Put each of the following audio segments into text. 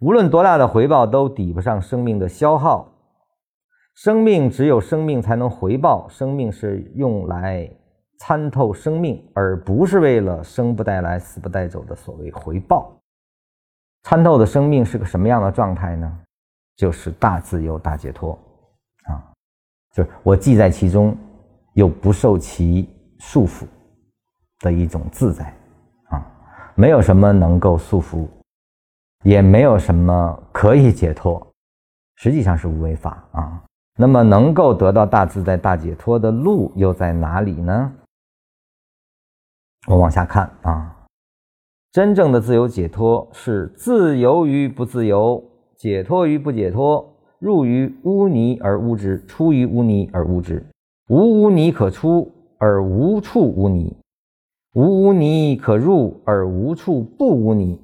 无论多大的回报都抵不上生命的消耗。生命只有生命才能回报，生命是用来参透生命，而不是为了生不带来，死不带走的所谓回报。参透的生命是个什么样的状态呢？就是大自由、大解脱啊！就是我既在其中，又不受其束缚的一种自在啊！没有什么能够束缚，也没有什么可以解脱，实际上是无为法啊！那么，能够得到大自在、大解脱的路又在哪里呢？我往下看啊，真正的自由解脱是自由于不自由，解脱于不解脱，入于污泥而污之，出于污泥而污之。无污泥可出而无处污泥，无污泥可入而无处不污泥。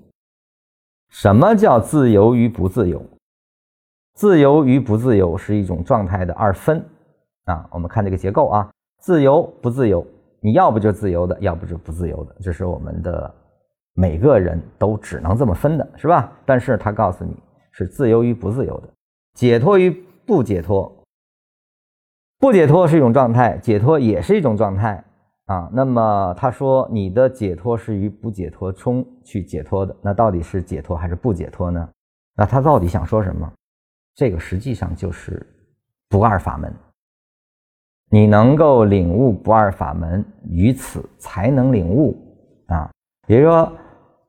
什么叫自由于不自由？自由与不自由是一种状态的二分啊，我们看这个结构啊，自由不自由，你要不就自由的，要不就不自由的，这是我们的每个人都只能这么分的，是吧？但是他告诉你是自由与不自由的，解脱与不解脱，不解脱是一种状态，解脱也是一种状态啊。那么他说你的解脱是与不解脱中去解脱的，那到底是解脱还是不解脱呢？那他到底想说什么？这个实际上就是不二法门。你能够领悟不二法门，于此才能领悟啊。也就是说，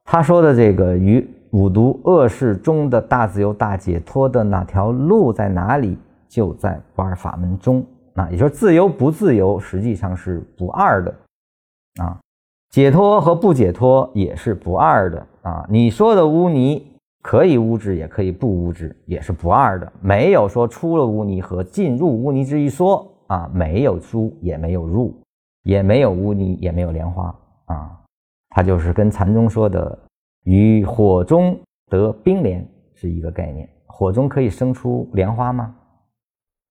他说的这个与五毒恶世中的大自由、大解脱的哪条路在哪里？就在不二法门中啊。也就是自由不自由，实际上是不二的啊。解脱和不解脱也是不二的啊。你说的污泥。可以污之，也可以不污之，也是不二的。没有说出了污泥和进入污泥之一说啊，没有出，也没有入，也没有污泥，也没有莲花啊。它就是跟禅宗说的与火中得冰莲是一个概念。火中可以生出莲花吗？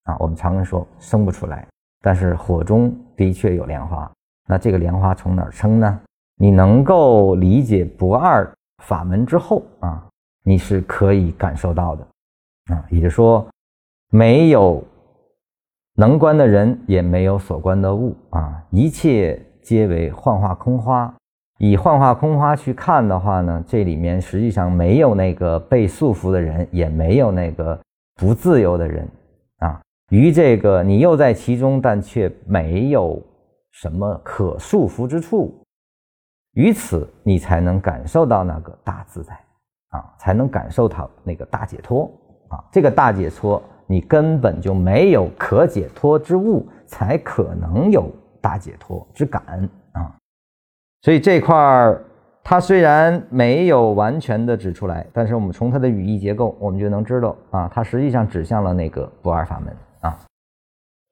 啊，我们常人说生不出来，但是火中的确有莲花。那这个莲花从哪儿生呢？你能够理解不二法门之后啊。你是可以感受到的，啊，也就是说，没有能观的人，也没有所观的物，啊，一切皆为幻化空花。以幻化空花去看的话呢，这里面实际上没有那个被束缚的人，也没有那个不自由的人，于这个你又在其中，但却没有什么可束缚之处，于此你才能感受到那个大自在。啊，才能感受到那个大解脱啊！这个大解脱，你根本就没有可解脱之物，才可能有大解脱之感啊！所以这块儿，它虽然没有完全的指出来，但是我们从它的语义结构，我们就能知道啊，它实际上指向了那个不二法门啊。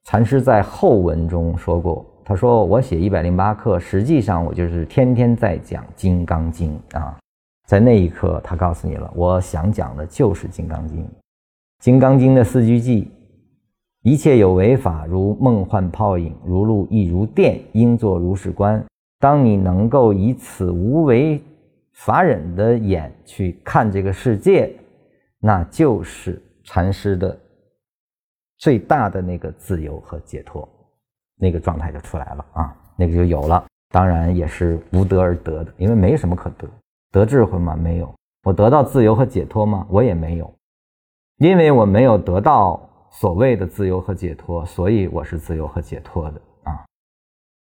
禅师在后文中说过，他说：“我写一百零八课，实际上我就是天天在讲《金刚经》啊。”在那一刻，他告诉你了，我想讲的就是《金刚经》。《金刚经》的四句偈：“一切有为法，如梦幻泡影，如露亦如电，应作如是观。”当你能够以此无为法忍的眼去看这个世界，那就是禅师的最大的那个自由和解脱，那个状态就出来了啊，那个就有了。当然也是无得而得的，因为没什么可得。得智慧吗？没有。我得到自由和解脱吗？我也没有。因为我没有得到所谓的自由和解脱，所以我是自由和解脱的。